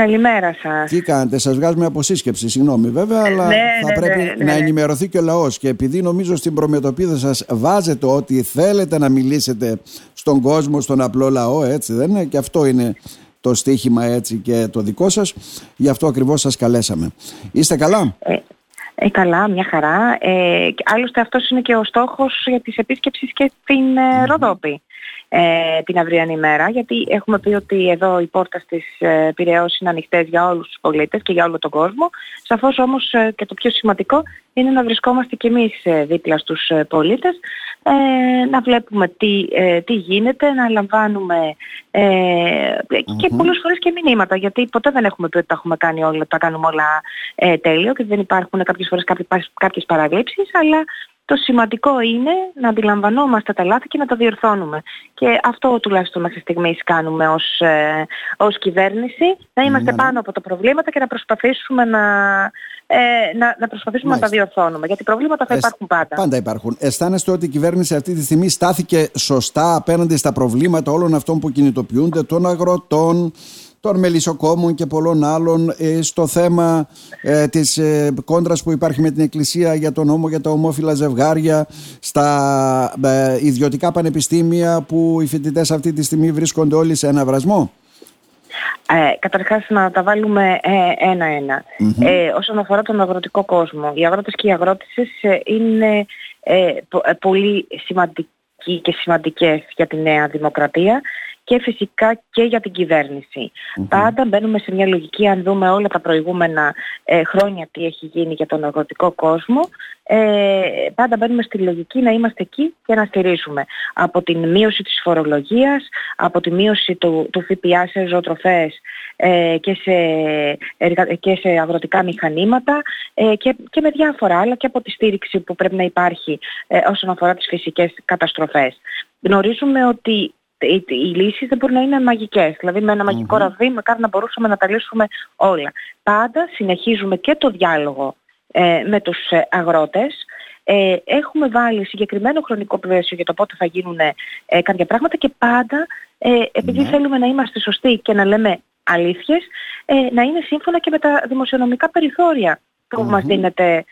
Καλημέρα σας. Τι κάνετε, σας βγάζουμε από σύσκεψη, συγγνώμη βέβαια, αλλά ναι, θα ναι, πρέπει ναι, ναι, να ναι. ενημερωθεί και ο λαός. Και επειδή νομίζω στην προμετωπίδα σας βάζετε ότι θέλετε να μιλήσετε στον κόσμο, στον απλό λαό, έτσι δεν είναι, και αυτό είναι το στίχημα έτσι και το δικό σας. Γι' αυτό ακριβώς σας καλέσαμε. Είστε καλά; Ε, ε, καλά, μια χαρά. Ε, και άλλωστε αυτός είναι και ο στόχος για τις επίσκεψεις και στην ε, Ροδόπη ε, την αυριανή μέρα, γιατί έχουμε πει ότι εδώ οι πόρτες της ε, Πειραιώς είναι ανοιχτές για όλους τους πολίτες και για όλο τον κόσμο. Σαφώς όμως ε, και το πιο σημαντικό είναι να βρισκόμαστε κι εμείς ε, δίπλα στους ε, πολίτες, ε, να βλέπουμε τι, ε, τι γίνεται, να λαμβάνουμε ε, και Μμμ. πολλές φορές και μηνύματα, γιατί ποτέ δεν έχουμε πει ότι τα έχουμε κάνει όλα, τα κάνουμε όλα ε, τέλειο και δεν υπάρχουν κάποιες φορές κάποιες, κάποιες παραλήψεις, αλλά το σημαντικό είναι να αντιλαμβανόμαστε τα λάθη και να τα διορθώνουμε. Και αυτό τουλάχιστον μέχρι στιγμής κάνουμε ως, ε, ως κυβέρνηση, να είμαστε Ναι, ναι. πάνω από τα προβλήματα και να προσπαθήσουμε να, ε, να, να, προσπαθήσουμε να τα Μάλιστα. διορθώνουμε. Γιατί προβλήματα θα Εσ- υπάρχουν πάντα. Πάντα υπάρχουν. Αισθάνεστε ότι η κυβέρνηση αυτή τη στιγμή στάθηκε σωστά απέναντι στα προβλήματα όλων αυτών που κινητοποιούνται, των αγροτών, των μελισσοκόμων και πολλών άλλων ε, στο θέμα ε, της ε, κόντρας που υπάρχει με την Εκκλησία για τον νόμο για τα ομόφυλα ζευγάρια στα ε, ιδιωτικά πανεπιστήμια που οι φοιτητές αυτή τη στιγμή βρίσκονται όλοι σε ένα βρασμό. Ε, καταρχάς να τα βάλουμε ε, ένα-ένα. Ε, όσον αφορά τον αγροτικό κόσμο, οι αγρότες και οι αγρότησες ε, είναι ε, πο- ε, πολύ σημαντικοί και σημαντικές για τη νέα δημοκρατία και φυσικά και για την κυβερνηση Πάντα μπαίνουμε σε μια λογική, αν δούμε όλα τα προηγούμενα ε, χρόνια τι έχει γίνει για τον αγροτικό κόσμο, ε, πάντα μπαίνουμε στη λογική να είμαστε εκεί και να στηρίζουμε. Από την μείωση της φορολογίας, από τη μείωση του, του ΦΠΑ σε ζωοτροφές ε, και, σε, εργα- και σε αγροτικά μηχανήματα ε, και, και με διάφορα άλλα και από τη στήριξη που πρέπει να υπάρχει ε, όσον αφορά τις φυσικές καταστροφές. Γνωρίζουμε ότι οι, οι λύσεις δεν μπορούν να είναι μαγικές. Δηλαδή με ένα μαγικό ραβδί μακάρι να μπορούσαμε να τα λύσουμε όλα. Πάντα συνεχίζουμε και το διάλογο ε, με τους ε, αγρότες. Ε, έχουμε βάλει συγκεκριμένο χρονικό πλαίσιο για το πότε θα γίνουν ε, κάποια πράγματα και πάντα ε, επειδή Ναι. θέλουμε να είμαστε σωστοί και να λέμε αλήθειες, ε, να είναι σύμφωνα και με τα δημοσιονομικά περιθώρια που μας δίνεται, ε,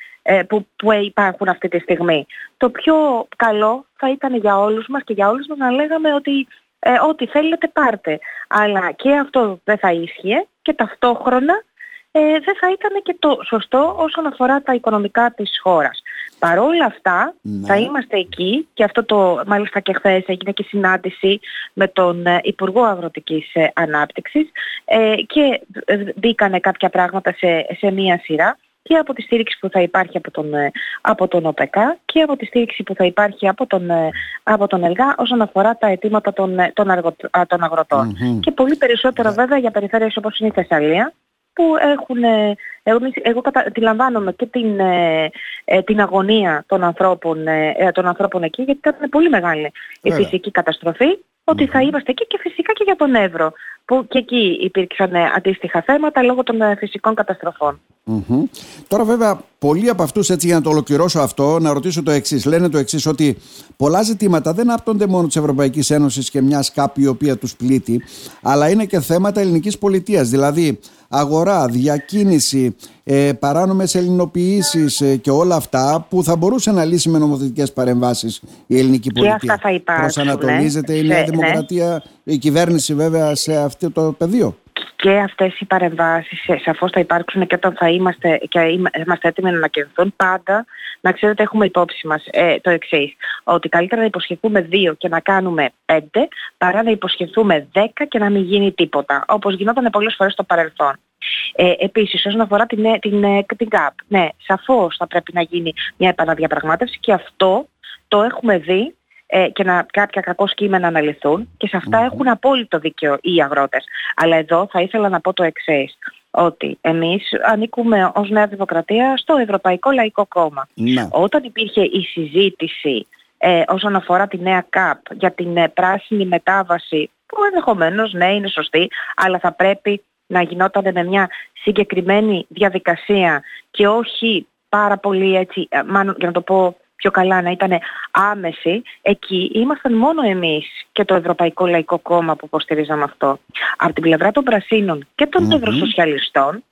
που, που υπάρχουν αυτή τη στιγμή. Το πιο καλό θα ήταν για όλους μας και για όλους μας να λέγαμε ότι ε, ό,τι θέλετε πάρτε. Αλλά και αυτό δεν θα ίσχυε και ταυτόχρονα ε, δεν θα ήταν και το σωστό όσον αφορά τα οικονομικά της χώρας. Παρόλα αυτά Ναι. θα είμαστε εκεί και αυτό το μάλιστα και χθες έγινε και συνάντηση με τον ε, Υπουργό Αγροτικής ε, Ανάπτυξης ε, και ε, μπήκανε κάποια πράγματα σε, σε μία σειρά και από τη στήριξη που θα υπάρχει από τον, ε, από τον ΟΠΕΚΑ και από τη στήριξη που θα υπάρχει από τον, ε, από τον ΕΛΓΑ όσον αφορά τα αιτήματα των, ε, των, αργο- α, των αγροτων Μμμ. Και πολύ περισσότερο βέβαια για περιφέρειες όπως είναι η Θεσσαλία που έχουν, ε, εγώ, εγώ κατα, αντιλαμβάνομαι και την, ε, ε, την αγωνία των ανθρώπων, ε, ε, των ανθρώπων εκεί γιατί ήταν πολύ μεγάλη η Βέβαια. φυσική καταστροφή ότι θα είμαστε εκεί και φυσικά και για τον Εύρο που και εκεί υπήρξαν ε, αντίστοιχα θέματα λόγω των ε, φυσικών καταστροφών. Μμμ. Τώρα, βέβαια, πολλοί από αυτούς, έτσι για να το ολοκληρώσω αυτό, να ρωτήσω το εξής. Λένε το εξής, ότι πολλά ζητήματα δεν άπτονται μόνο της Ευρωπαϊκής Ένωσης και μιας ΚΑΠ η οποία τους πλήττει, αλλά είναι και θέματα ελληνικής πολιτείας. Δηλαδή, αγορά, διακίνηση, ε, παράνομες ελληνοποιήσεις ε, και όλα αυτά που θα μπορούσε να λύσει με νομοθετικές παρεμβάσεις η ελληνική πολιτεία. αυτά θα υπάρξουν, Προσανατολίζεται η ναι. Νέα Σε- Δημοκρατία, η κυβέρνηση βέβαια σε αυτό το πεδίο. Και αυτές οι παρεμβάσεις ε, σαφώς θα υπάρξουν και όταν θα είμαστε, και είμα- είμαστε έτοιμοι να ανακοινωθούν πάντα να ξέρετε έχουμε υπόψη μας ε, το εξής ότι καλύτερα να υποσχεθούμε δύο και να κάνουμε πέντε παρά να υποσχεθούμε δέκα και να μην γίνει τίποτα όπως γινόταν πολλές φορές στο παρελθόν. Ε, επίσης όσον αφορά την, ε, την, ε, την ΚΑΠ ναι σαφώς θα πρέπει να γίνει μια επαναδιαπραγμάτευση και αυτό το έχουμε δει ε, και να, κάποια κακό κείμενα να λυθούν και σε αυτα έχουν απόλυτο δίκαιο οι αγρότες. Αλλά εδώ θα ήθελα να πω το εξής ότι εμείς ανήκουμε ως Νέα Δημοκρατία στο Ευρωπαϊκό Λαϊκό Κόμμα. Να. Όταν υπήρχε η συζήτηση ε, όσον αφορά τη νέα ΚΑΠ για την ε, πράσινη μετάβαση που ενδεχομένως ναι είναι σωστή αλλά θα πρέπει να γινόταν με μια συγκεκριμένη διαδικασία και όχι πάρα πολύ έτσι, ε, μάλλον για να το πω πιο καλά, να ήταν άμεση, εκεί ήμασταν μόνο εμείς και το Ευρωπαϊκό Λαϊκό Κόμμα που υποστηρίζαμε αυτό. Από την πλευρά των Πρασίνων και των mm Ευρωσοσιαλιστών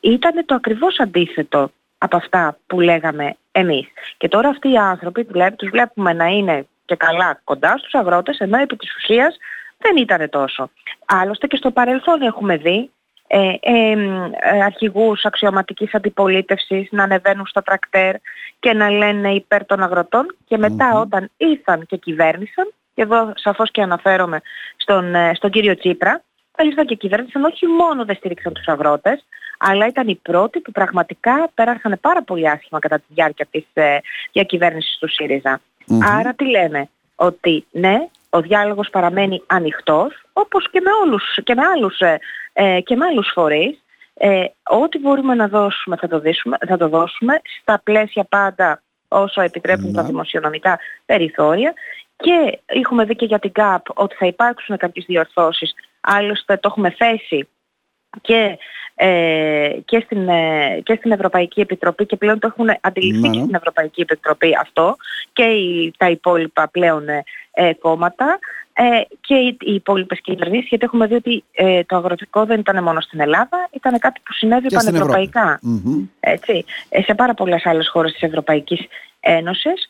ήταν το ακριβώς αντίθετο από αυτά που λέγαμε εμείς. Και τώρα αυτοί οι άνθρωποι τους βλέπουμε να είναι και καλά κοντά στους αγρότες, ενώ επί της ουσίας δεν ήταν τόσο. Άλλωστε και στο παρελθόν έχουμε δει ε, ε, ε, αρχηγούς αξιωματικής αντιπολίτευσης να ανεβαίνουν στο τρακτέρ και να λένε υπέρ των αγροτών και μετα όταν ήρθαν και κυβέρνησαν και εδώ σαφώς και αναφέρομαι στον, ε, στον κύριο Τσίπρα ήρθαν και κυβέρνησαν όχι μόνο δεν στήριξαν τους αγρότες αλλά ήταν οι πρώτοι που πραγματικά πέρασαν πάρα πολύ άσχημα κατά τη διάρκεια της ε, διακυβέρνησης του ΣΥΡΙΖΑ. Άρα τι λέμε, ότι ναι, ο διάλογος παραμένει ανοιχτός, όπως και με, όλους, και με άλλους, ε, ε και με άλλους φορείς. Ε, ό,τι μπορούμε να δώσουμε θα το, δώσουμε, θα το δώσουμε στα πλαίσια πάντα όσο επιτρέπουν τα ναι. δημοσιονομικά περιθώρια και έχουμε δει και για την ΚΑΠ ότι θα υπάρξουν κάποιες διορθώσεις άλλωστε το έχουμε θέσει και, ε, και, στην, ε, και στην Ευρωπαϊκή Επιτροπή και πλέον το έχουν αντιληφθεί ναι, και ναι. στην Ευρωπαϊκή Επιτροπή αυτό και οι, τα υπόλοιπα πλέον ε, ε κόμματα ε, και οι, οι υπόλοιπες κυβερνήσεις γιατί έχουμε δει ότι ε, το αγροτικό δεν ήταν μόνο στην Ελλάδα, ήταν κάτι που συνέβη πανευρωπαϊκά. Έτσι, σε πάρα πολλές άλλες χώρες της Ευρωπαϊκής Ένωσης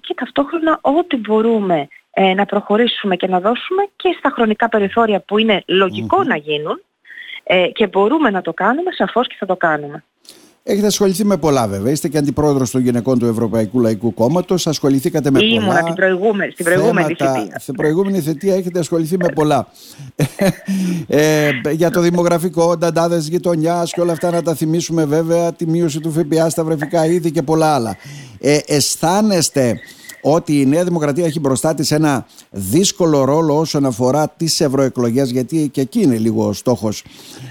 και ταυτόχρονα ό,τι μπορούμε να προχωρήσουμε και να δώσουμε και στα χρονικά περιθώρια που είναι να γίνουν ε, και μπορούμε να το κάνουμε, σαφώς και θα το κάνουμε. Έχετε ασχοληθεί με πολλά βέβαια. Είστε και αντιπρόεδρος των γυναικών του Ευρωπαϊκού Λαϊκού Κόμματος. Ασχοληθήκατε με Ήμουνα πολλά. Την προηγούμενη, στην προηγούμενη θητεία. Στην προηγούμενη θητεία έχετε ασχοληθεί με πολλά. ε, για το δημογραφικό, νταντάδες γειτονιάς και όλα αυτά να τα θυμίσουμε βέβαια. Τη μείωση του ΦΠΑ στα βρεφικά είδη και πολλά άλλα. Ε, αισθάνεστε ότι η Νέα Δημοκρατία έχει μπροστά της ένα δύσκολο ρόλο όσον αφορά τις ευρωεκλογές, γιατί και εκεί είναι λίγο ο στόχος.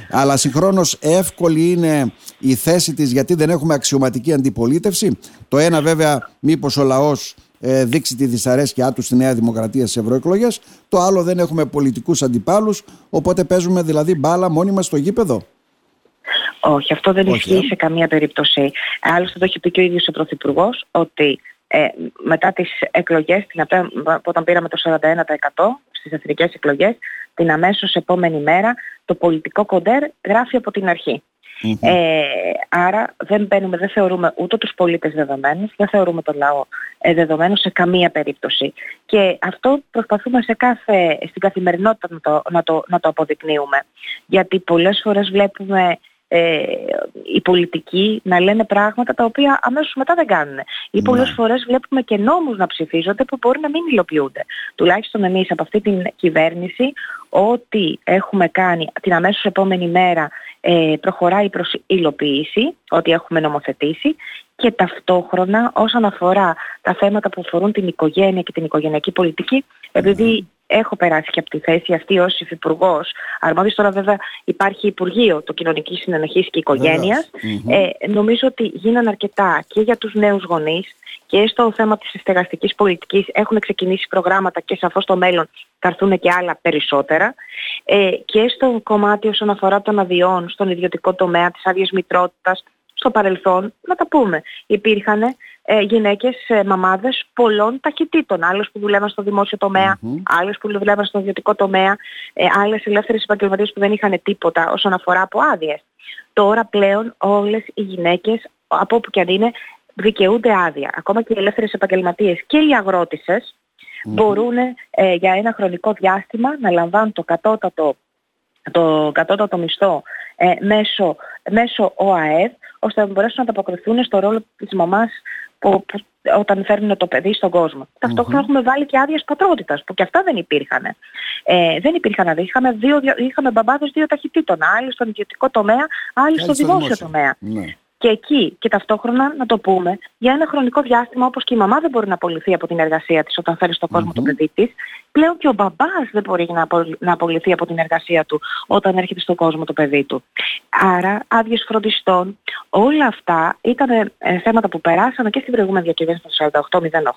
Αλλά συγχρόνως εύκολη είναι η θέση της γιατί δεν έχουμε αξιωματική αντιπολίτευση. Το ένα βέβαια μήπως ο λαός ε, δείξει τη δυσαρέσκειά του στη Νέα Δημοκρατία στις ευρωεκλογές. Το άλλο δεν έχουμε πολιτικούς αντιπάλους, οπότε παίζουμε δηλαδή μπάλα μόνοι μας στο γήπεδο. Όχι, αυτό δεν ισχύει ε. σε καμία περίπτωση. Άλλωστε το έχει πει και ο ίδιος ο Πρωθυπουργός ότι ε, μετά τις εκλογές, την, όταν πήραμε το 41% στις εθνικές εκλογές, την αμέσως επόμενη μέρα το πολιτικό κοντέρ γράφει από την αρχη Ε, άρα δεν μπαίνουμε, δεν θεωρούμε ούτε τους πολίτες δεδομένους, δεν θεωρούμε τον λαό ε, δεδομένο σε καμία περίπτωση. Και αυτό προσπαθούμε σε κάθε, στην καθημερινότητα να το, να, το, να το αποδεικνύουμε. Γιατί πολλές φορές βλέπουμε ε, οι πολιτικοί να λένε πράγματα τα οποία αμέσως μετά δεν κάνουν. Ή ναι. πολλές φορές βλέπουμε και νόμους να ψηφίζονται που μπορεί να μην υλοποιούνται. Τουλάχιστον εμείς από αυτή την κυβέρνηση ό,τι έχουμε κάνει την αμέσως επόμενη μέρα ε, προχωράει προς υλοποίηση, ό,τι έχουμε νομοθετήσει και ταυτόχρονα όσον αφορά τα θέματα που αφορούν την οικογένεια και την οικογενειακή πολιτική, επειδή έχω περάσει και από τη θέση αυτή ως υφυπουργός. Αρμόδιος τώρα βέβαια υπάρχει Υπουργείο το Κοινωνικής Συνενοχής και οικογενειας Ε, νομίζω ότι γίνανε αρκετά και για τους νέους γονείς και στο θέμα της στεγαστικής πολιτικής. Έχουν ξεκινήσει προγράμματα και σαφώς στο μέλλον θα έρθουν και άλλα περισσότερα. Ε, και στο κομμάτι όσον αφορά των αδειών, στον ιδιωτικό τομέα, της άδειας μητρότητας, στο παρελθόν, να τα πούμε, υπήρχαν ε, γυναίκες, ε, μαμάδες πολλών ταχυτήτων. Άλλες που δουλεύαν στο δημόσιο τομέα, mm-hmm. άλλες που δουλεύαν στο ιδιωτικό τομέα, ε, άλλες ελεύθερες επαγγελματίες που δεν είχαν τίποτα όσον αφορά από άδειες. Τώρα πλέον όλες οι γυναίκες, από όπου και αν είναι, δικαιούνται άδεια. Ακόμα και οι ελεύθερες επαγγελματίες και οι αγρότησες μπορούν ε, για ένα χρονικό διάστημα να λαμβάνουν το κατώτατο, το κατώτατο μισθό ε, μέσω, μέσω ΟΑΕΔ ώστε να μπορέσουν να ανταποκριθούν στο ρόλο της μαμάς που, που, όταν φέρνουν το παιδί στον κόσμο. Ταυτόχρονα έχουμε βάλει και άδειες πατρότητας που και αυτά δεν υπήρχαν. Ε, δεν υπήρχαν άδειες. Είχαμε, δύο, είχαμε μπαμπάδες δύο ταχυτήτων. Άλλοι στον ιδιωτικό τομέα, άλλοι στο δημόσιο, τομέα. Ναι και εκεί και ταυτόχρονα να το πούμε για ένα χρονικό διάστημα όπως και η μαμά δεν μπορεί να απολυθεί από την εργασία της όταν φέρει στον κόσμο το παιδί της πλέον και ο μπαμπάς δεν μπορεί να, να απολυθεί από την εργασία του όταν έρχεται στον κόσμο το παιδί του. Άρα άδειες φροντιστών όλα αυτά ήταν ε, θέματα που περάσαμε και στην προηγούμενη διακυβέρνηση του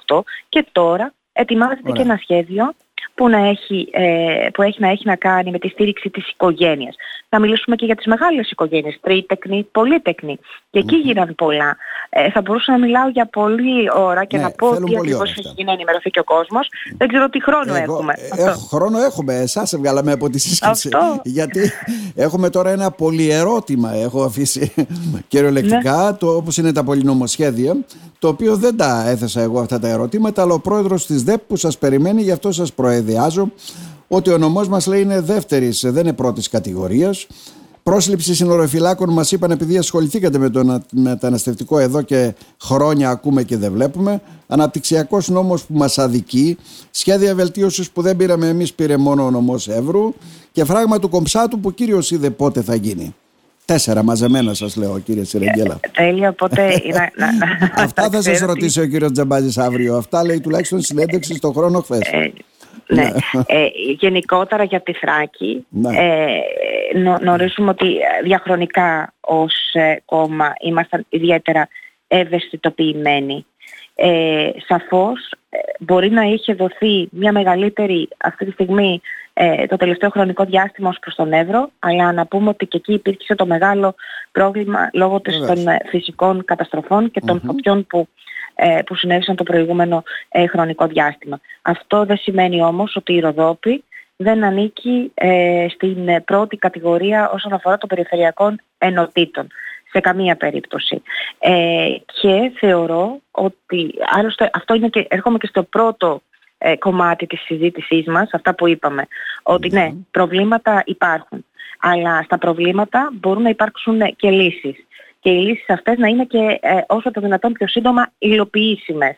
4808 και τώρα ετοιμάζεται και ένα σχέδιο που, να έχει, ε, που έχει να έχει να κάνει με τη στήριξη της οικογένειας. Να μιλήσουμε και για τις μεγάλες οικογένειες, τρίτεκνοι, πολύτεκνοι. Και εκεί γίνανε πολλά. Ε, θα μπορούσα να μιλάω για πολλή ώρα και Ναι, να πω θέλουν τι πολλή ακριβώς ώρα αυτά. έχει γίνει να ενημερωθεί και ο κόσμος. Δεν ξέρω τι χρόνο Εγώ- έχουμε. ε, Αυτό. έχω- χρόνο έχουμε. Εσάς έβγαλαμε από τη σύσκεψη. Αυτό. Γιατί έχουμε τώρα ένα πολυερώτημα. Έχω αφήσει κυριολεκτικά, Ναι. το, όπως είναι τα πολυνομοσχέδια, το οποίο δεν τα έθεσα εγώ αυτά τα ερωτήματα, αλλά ο πρόεδρος της ΔΕΠ που σας περιμένει, γι' αυτό σας προεδιάζω, ότι ο νομός μας λέει είναι δεύτερης, δεν είναι πρώτης κατηγορίας. Πρόσληψη συνοροφυλάκων μας είπαν επειδή ασχοληθήκατε με το να- μεταναστευτικό εδώ και χρόνια ακούμε και δεν βλέπουμε. Αναπτυξιακός νόμος που μας αδικεί. Σχέδια βελτίωσης που δεν πήραμε εμείς πήρε μόνο ο νομός Εύρου. Και φράγμα του κομψάτου που κύριος είδε πότε θα γίνει. Τέσσερα μαζεμένα σας λέω κύριε Σιρεγγέλα. Τέλεια, οπότε να, να, να- Αυτά θα σας ξέρω ότι- ρωτήσει ο κύριος Τζαμπάζης αύριο. Αυτά λέει τουλάχιστον συνέντευξη στον χρόνο χθες. Ε, ναι. Ε, γενικότερα για τη Θράκη Ναι. ε, νο, γνωρίζουμε ότι ε, διαχρονικά ως ε, κόμμα ήμασταν ιδιαίτερα ευαισθητοποιημένοι. Ε, σαφώς ε, μπορεί να είχε δοθεί μια μεγαλύτερη αυτή τη στιγμή ε, το τελευταίο χρονικό διάστημα ως προς τον Εύρο αλλά να πούμε ότι και εκεί υπήρξε το μεγάλο πρόβλημα λόγω της, Βεβαίως. των ε, φυσικών καταστροφών και των φωτιών που ε, που συνέβησαν το προηγούμενο ε, χρονικό διάστημα. Αυτό δεν σημαίνει όμως ότι η Ροδόπη δεν ανήκει ε, στην ε, πρώτη κατηγορία όσον αφορά των περιφερειακών ενωτήτων. Σε καμία περίπτωση. Ε, και θεωρώ ότι, άλλωστε αυτό είναι και, έρχομαι και στο πρώτο ε, κομμάτι της συζήτησής μας, αυτά που είπαμε, ότι ναι, προβλήματα υπάρχουν. Αλλά στα προβλήματα μπορούν να υπάρξουν ε, και λύσεις και οι λύσεις αυτές να είναι και ε, όσο το δυνατόν πιο σύντομα υλοποιήσιμες.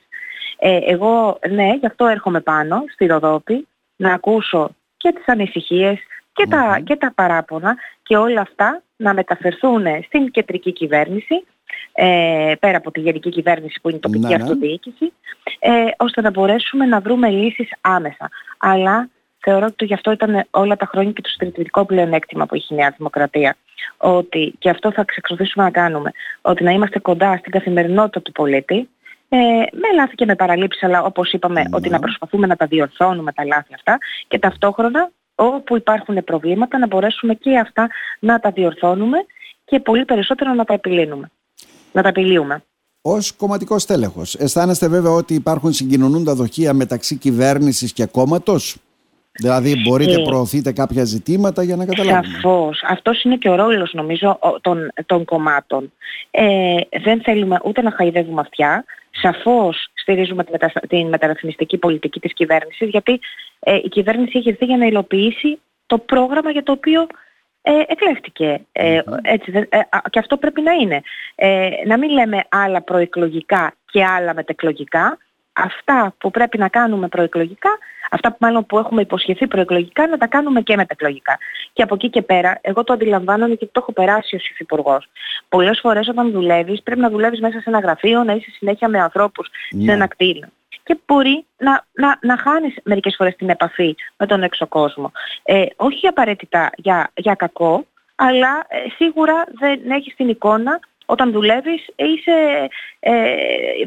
Ε, εγώ, ναι, γι' αυτό έρχομαι πάνω στη Ροδόπη να ακούσω και τις ανησυχίες και, τα, και τα παράπονα και όλα αυτά να μεταφερθούν στην κεντρική κυβέρνηση ε, πέρα από τη γενική κυβέρνηση που είναι η τοπική Ναι, ναι. αυτοδιοίκηση ε, ώστε να μπορέσουμε να βρούμε λύσεις άμεσα. Αλλά θεωρώ ότι γι' αυτό ήταν όλα τα χρόνια και το στρατηγικό πλεονέκτημα που έχει η Νέα Δημοκρατία. Ότι, και αυτό θα εξακολουθήσουμε να κάνουμε, ότι να είμαστε κοντά στην καθημερινότητα του πολίτη, ε, με λάθη και με παραλήψεις, αλλά όπως είπαμε, ότι να προσπαθούμε να τα διορθώνουμε τα λάθη αυτά και ταυτόχρονα όπου υπάρχουν προβλήματα να μπορέσουμε και αυτά να τα διορθώνουμε και πολύ περισσότερο να τα επιλύνουμε. Να τα επιλύουμε. Ω κομματικός τέλεχο, αισθάνεστε βέβαια ότι υπάρχουν συγκοινωνούντα δοχεία μεταξύ κυβέρνησης και κόμματος; Δηλαδή, μπορείτε Ε, προωθείτε κάποια ζητήματα για να καταλάβουμε. Σαφώς. Αυτός είναι και ο ρόλος νομίζω ο- των, των κομμάτων. Ε, δεν θέλουμε ούτε να χαϊδεύουμε αυτιά. Σαφώς στηρίζουμε τη μεταστα- την μεταρρυθμιστική πολιτική της κυβέρνησης γιατί ε, η κυβέρνηση έχει έρθει για να υλοποιήσει το πρόγραμμα για το οποίο ε, εκλέχτηκε. Ε, έτσι, δεν- ε, α, και αυτό πρέπει να είναι. Ε, να μην λέμε άλλα προεκλογικά και άλλα μετεκλογικά. Αυτά που πρέπει να κάνουμε προεκλογικά, αυτά που μάλλον που έχουμε υποσχεθεί προεκλογικά, να τα κάνουμε και μετεκλογικά. Και από εκεί και πέρα, εγώ το αντιλαμβάνομαι και το έχω περάσει ως υφυπουργός. Πολλές φορές όταν δουλεύεις, πρέπει να δουλεύεις μέσα σε ένα γραφείο, να είσαι συνέχεια με ανθρώπους Ναι. σε ένα κτίριο. Και μπορεί να, να, να χάνεις μερικές φορές την επαφή με τον έξω κόσμο. Ε, όχι απαραίτητα για, για κακό, αλλά ε, σίγουρα δεν έχεις την εικόνα όταν δουλεύεις είσαι, ε,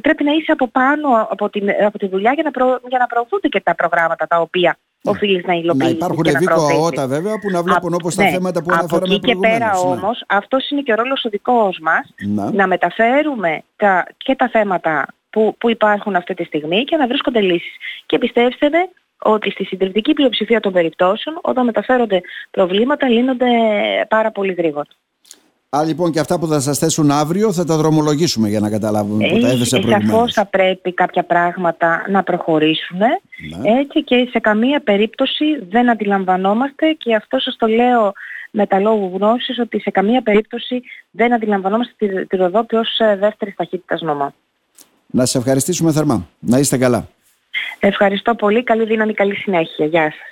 πρέπει να είσαι από πάνω από, την, από τη δουλειά για να, προ, για να προωθούνται και τα προγράμματα τα οποία οφείλεις να Να υλοποιήσεις υπάρχουν και να βίκο προωθήσεις. αότα βέβαια που να βλέπουν Α, όπως τα ναι. θέματα που Από αναφέραμε εκεί και πέρα προηγουμένως, ναι. όμως, αυτός είναι και ο ρόλος ο δικός μας, Να. να μεταφέρουμε τα, και τα θέματα που, που υπάρχουν αυτή τη στιγμή και να βρίσκονται λύσεις. Και πιστέψτε με ότι στη συντριπτική πλειοψηφία των περιπτώσεων όταν μεταφέρονται προβλήματα λύνονται πάρα πολύ γρήγορα. Α, λοιπόν και αυτά που θα σας θέσουν αύριο θα τα δρομολογήσουμε για να καταλάβουμε που τα έθεσα Ε, προηγουμένως. σαφώς θα πρέπει κάποια πράγματα να προχωρήσουν Ναι. έτσι και σε καμία περίπτωση δεν αντιλαμβανόμαστε και αυτό σας το λέω με τα λόγου γνώσης ότι σε καμία περίπτωση δεν αντιλαμβανόμαστε τη, τη Ροδόπη ως ε, δεύτερης ταχύτητας νομό. Να σε ευχαριστήσουμε θερμά. Να είστε καλά. Ευχαριστώ πολύ. Καλή δύναμη, καλή συνέχεια. Γεια σας.